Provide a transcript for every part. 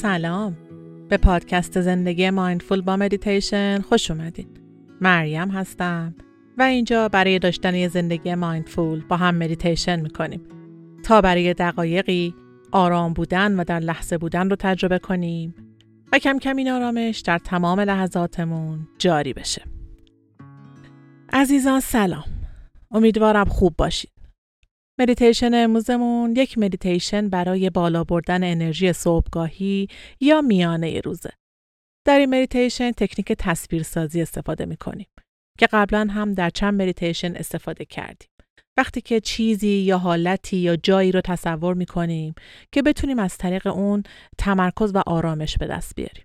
سلام. به پادکست زندگی mindful با مدیتیشن خوش اومدین مریم هستم و اینجا برای داشتن زندگی mindful با هم مدیتیشن می‌کنیم. تا برای دقایقی آرام بودن و در لحظه بودن رو تجربه کنیم و کم کم این آرامش در تمام لحظاتمون جاری بشه. عزیزان سلام. امیدوارم خوب باشید. مدیتیشن امروزمون یک مدیتیشن برای بالا بردن انرژی صبحگاهی یا میانه روزه. در این مدیتیشن تکنیک تصویرسازی استفاده می کنیم که قبلا هم در چند مدیتیشن استفاده کردیم. وقتی که چیزی یا حالتی یا جایی رو تصور می کنیم که بتونیم از طریق اون تمرکز و آرامش به دست بیاریم.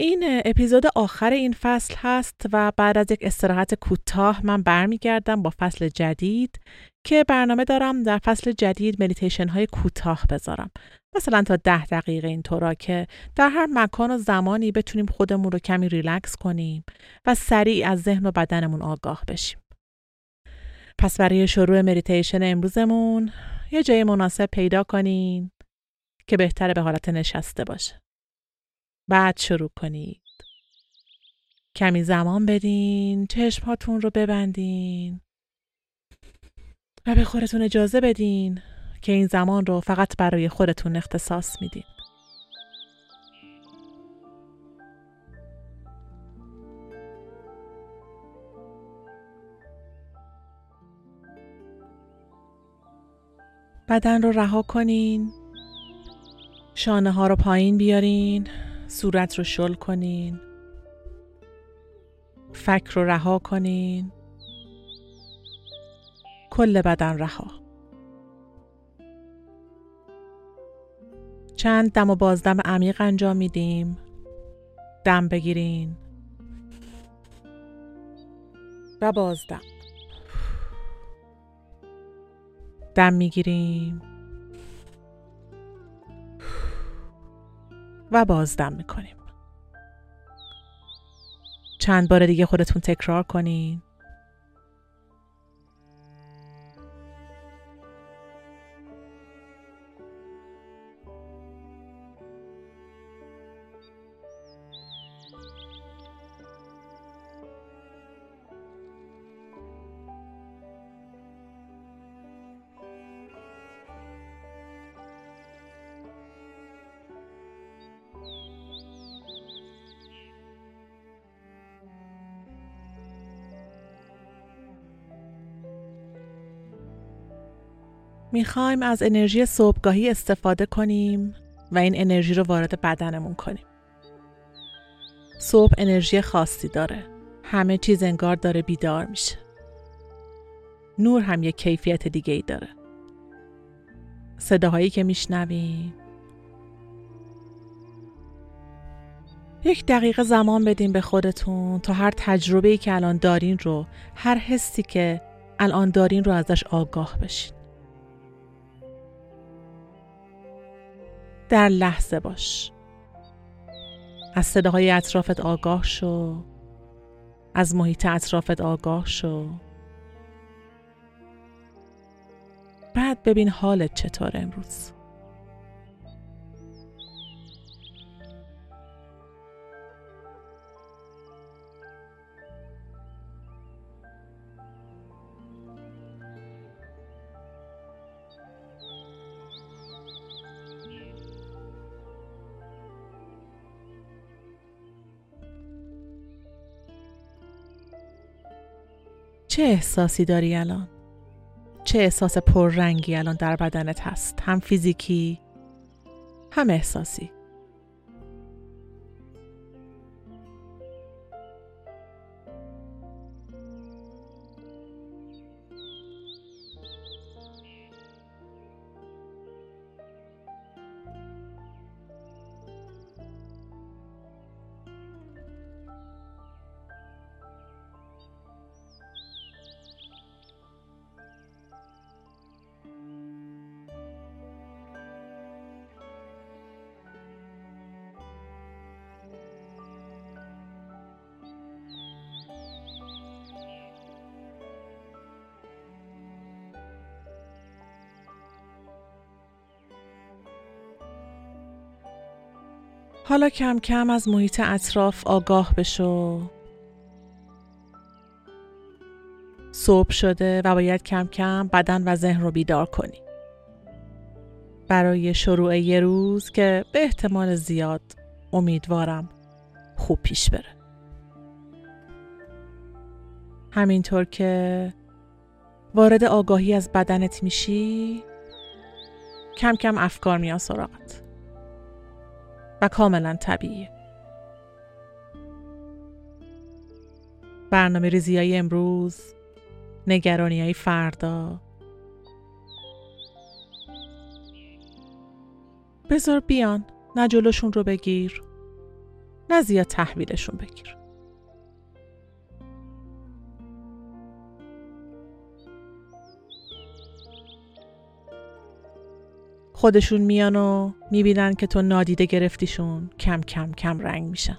این اپیزود آخر این فصل هست و بعد از یک استراحت کوتاه من برمیگردم با فصل جدید که برنامه دارم در فصل جدید مدیتیشن های کوتاه بذارم. مثلا تا ده دقیقه اینطورا که در هر مکان و زمانی بتونیم خودمون رو کمی ریلکس کنیم و سریع از ذهن و بدنمون آگاه بشیم. پس برای شروع مدیتیشن امروزمون یه جای مناسب پیدا کنین که بهتره به حالت نشسته باشه. بعد شروع کنید کمی زمان بدین چشمهاتون رو ببندین و به خودتون اجازه بدین که این زمان رو فقط برای خودتون اختصاص میدین. بدن رو رها کنین شانه ها رو پایین بیارین صورت رو شل کنین. فکر رو رها کنین. کل بدن رها. چند دم و بازدم عمیق انجام میدیم. دم بگیرین. و بازدم. دم می‌گیریم. و بازدم می‌کنیم. چند بار دیگه خودتون تکرار کنین. می‌خوایم از انرژی صبحگاهی استفاده کنیم و این انرژی رو وارد بدنمون کنیم. صبح انرژی خاصی داره. همه چیز انگار داره بیدار میشه. نور هم یک کیفیت دیگه ای داره. صداهایی که میشنویم یک دقیقه زمان بدین به خودتون تا هر تجربه ای که الان دارین رو هر حسی که الان دارین رو ازش آگاه بشین. در لحظه باش. از صداهای اطرافت آگاه شو. از محیط اطرافت آگاه شو. بعد ببین حالت چطور امروز. چه احساسی داری الان؟ چه احساس پررنگی الان در بدنت هست؟ هم فیزیکی هم احساسی حالا کم کم از محیط اطراف آگاه بشو. صبح شده و باید کم کم بدن و ذهن رو بیدار کنی. برای شروع یه روز که به احتمال زیاد امیدوارم خوب پیش بره. همینطور که وارد آگاهی از بدنت میشی کم کم افکار میان سراغت. و کاملا طبیعیه برنامه ریزی های امروز نگرانی های فردا. بذار بیان نه جلوشون رو بگیر نه زیاد تحویلشون بگیر. خودشون میان و می‌بینن که تو نادیده گرفتیشون کم کم کم رنگ میشن.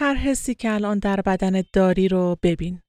هر حسی که الان در بدنت داری رو ببین.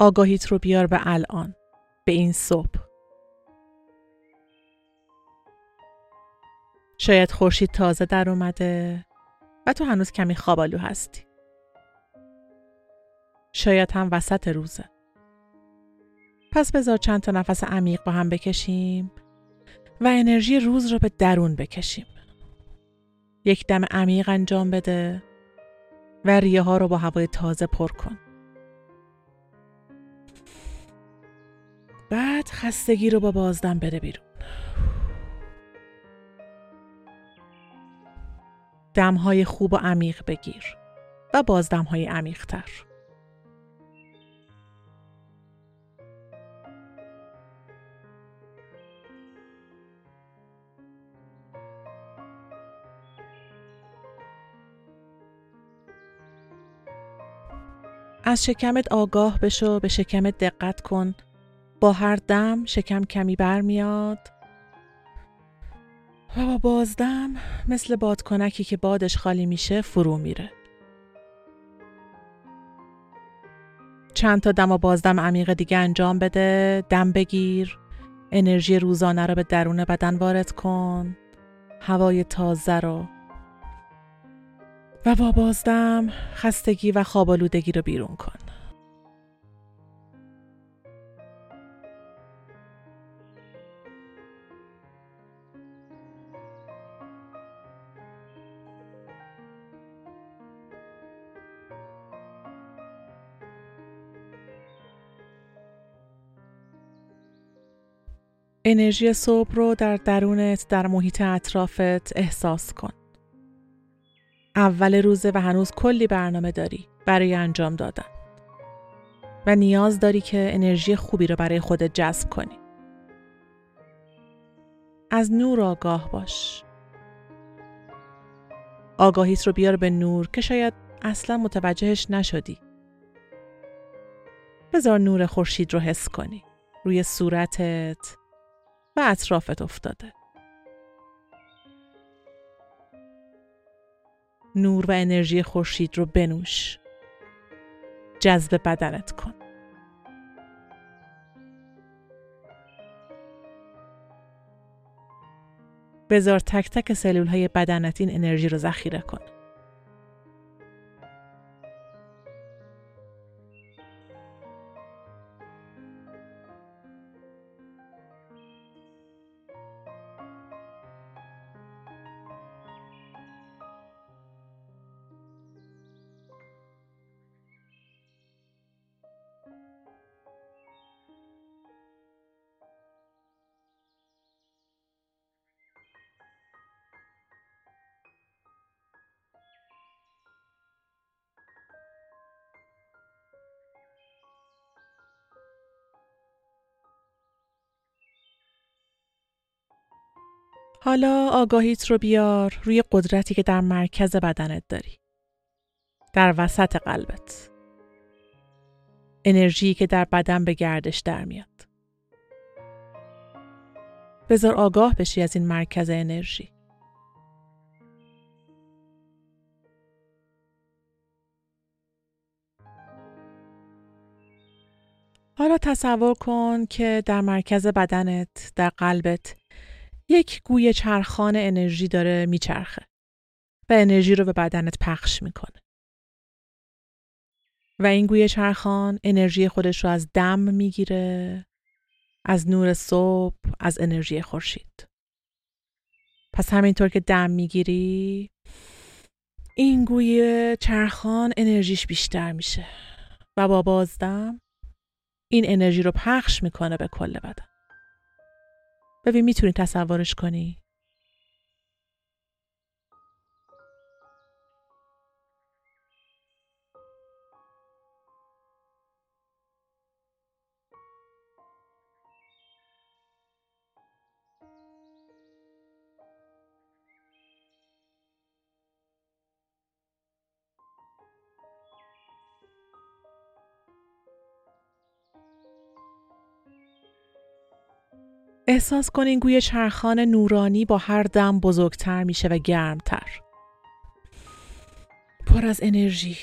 آگاهیت رو بیار به الان به این صبح. شاید خورشید تازه در اومده و تو هنوز کمی خوابالو هستی. شاید هم وسط روزه. پس بذار چند تا نفس عمیق با هم بکشیم و انرژی روز رو به درون بکشیم. یک دم عمیق انجام بده و ریه ها رو با هوای تازه پر کن. بعد خستگی رو با بازدم بده بیرون. دمهای خوب و عمیق بگیر و بازدمهای عمیقتر. از شکمت آگاه بشو به شکمت دقت کن. با هر دم شکم کمی برمیاد. و با بازدم مثل بادکنکی که بادش خالی میشه فرو میره. چند تا دم و بازدم عمیق دیگه انجام بده دم بگیر انرژی روزانه رو به درون بدن وارد کن هوای تازه رو. و با بازدم خستگی و خوابالودگی رو بیرون کن. انرژی صبح رو در درونت در محیط اطرافت احساس کن. اول روزه و هنوز کلی برنامه داری برای انجام دادن. و نیاز داری که انرژی خوبی رو برای خودت جذب کنی. از نور آگاه باش. آگاهیت رو بیار به نور که شاید اصلا متوجهش نشدی. بذار نور خورشید رو حس کنی. روی صورتت، و اطرافت افتاده. نور و انرژی خورشید رو بنوش. جذب بدنت کن. بذار تک تک سلول های بدنت این انرژی رو ذخیره کن. حالا آگاهیت رو بیار روی قدرتی که در مرکز بدنت داری. در وسط قلبت. انرژی که در بدن به گردش در میاد. بذار آگاه بشی از این مرکز انرژی. حالا تصور کن که در مرکز بدنت، در قلبت یک گوی چرخان انرژی داره میچرخه و انرژی رو به بدنت پخش می‌کنه. و این گوی چرخان انرژی خودش رو از دم می‌گیره، از نور صبح، از انرژی خورشید. پس همینطور که دم می‌گیری این گوی چرخان انرژیش بیشتر میشه و با بازدم این انرژی رو پخش می‌کنه به کل بدن. ببین می‌تونی تصورش کنی. احساس کنین گوی چرخان نورانی با هر دم بزرگتر میشه و گرمتر. پر از انرژی.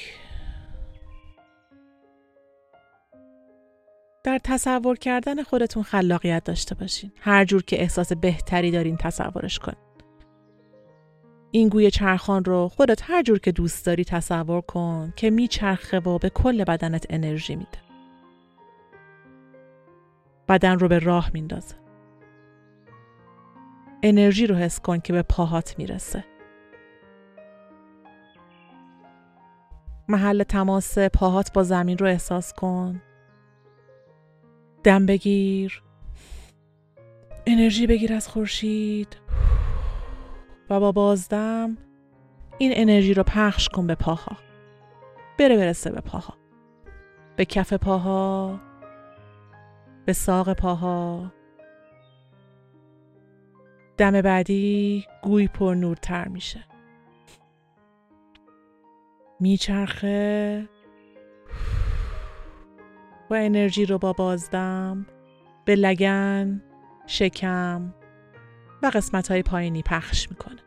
در تصور کردن خودتون خلاقیت داشته باشین. هر جور که احساس بهتری دارین تصورش کن. این گوی چرخان رو خودت هر جور که دوست داری تصور کن که میچرخه و به کل بدنت انرژی میده. بدن رو به راه میندازه. انرژی رو حس کن که به پاهات می‌رسه. محل تماس پاهات با زمین رو احساس کن. دم بگیر. انرژی بگیر از خورشید. و با بازدم این انرژی رو پخش کن به پاها. بره برسه به پاها. به کف پاها. به ساق پاها. دم بعدی گوی پر نورتر میشه میچرخه و انرژی رو با بازدم به لگن، شکم و قسمت های پایینی پخش می‌کنه.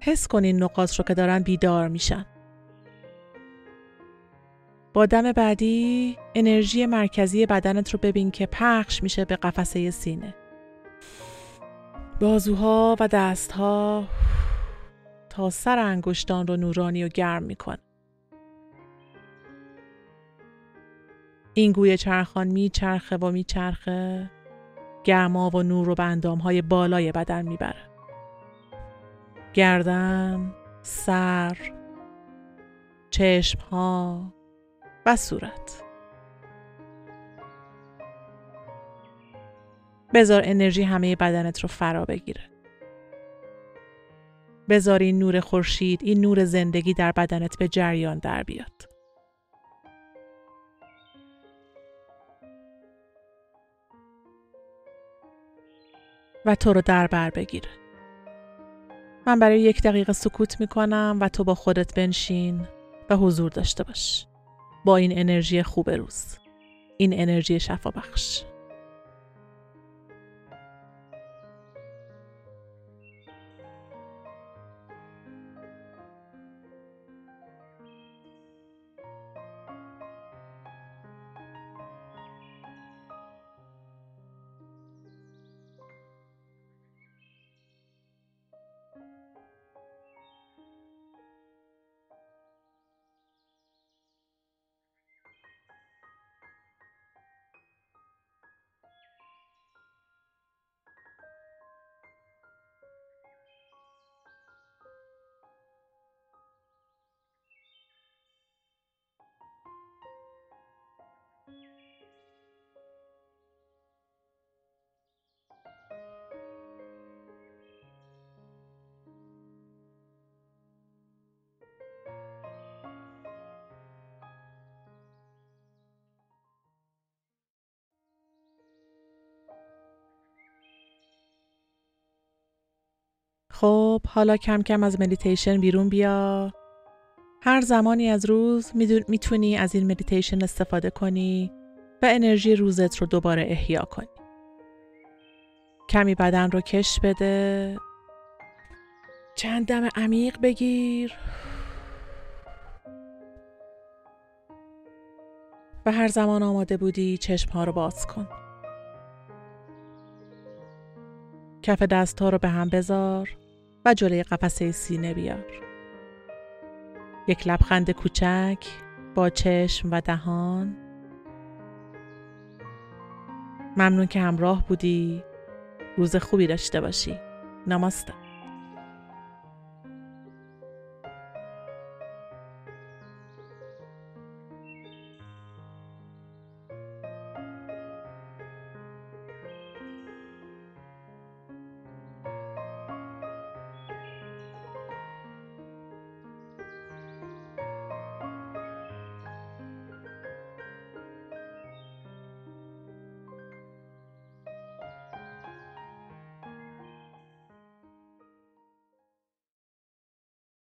حس کنین نقاط رو که دارن بیدار میشن. با دم بعدی انرژی مرکزی بدنت رو ببین که پخش میشه به قفسه سینه. بازوها و دستها تا سر انگشتان رو نورانی و گرم میکن. این گوی چرخان میچرخه و میچرخه گرما و نور رو به اندام های بالای بدن می‌بره. گردن، سر، چشم ها، و صورت. بذار انرژی همه بدنت رو فرا بگیره. بذار این نور خورشید این نور زندگی در بدنت به جریان در بیاد. و تو رو در بر بگیره. من برای یک دقیقه سکوت می‌کنم و تو با خودت بنشین و حضور داشته باش. با این انرژی خوب روز. این انرژی شفا خب حالا کم کم از مدیتیشن بیرون بیا. هر زمانی از روز می‌تونی از این مدیتیشن استفاده کنی و انرژی روزت رو دوباره احیا کنی. کمی بدن رو کش بده. چند دم عمیق بگیر. و هر زمان آماده بودی چشم ها رو باز کن. کف دست ها رو به هم بذار. و جلوی قفسه سینه بیار. یک لبخند کوچک با چشم و دهان. ممنون که همراه بودی. روز خوبی داشته باشی. نماسته.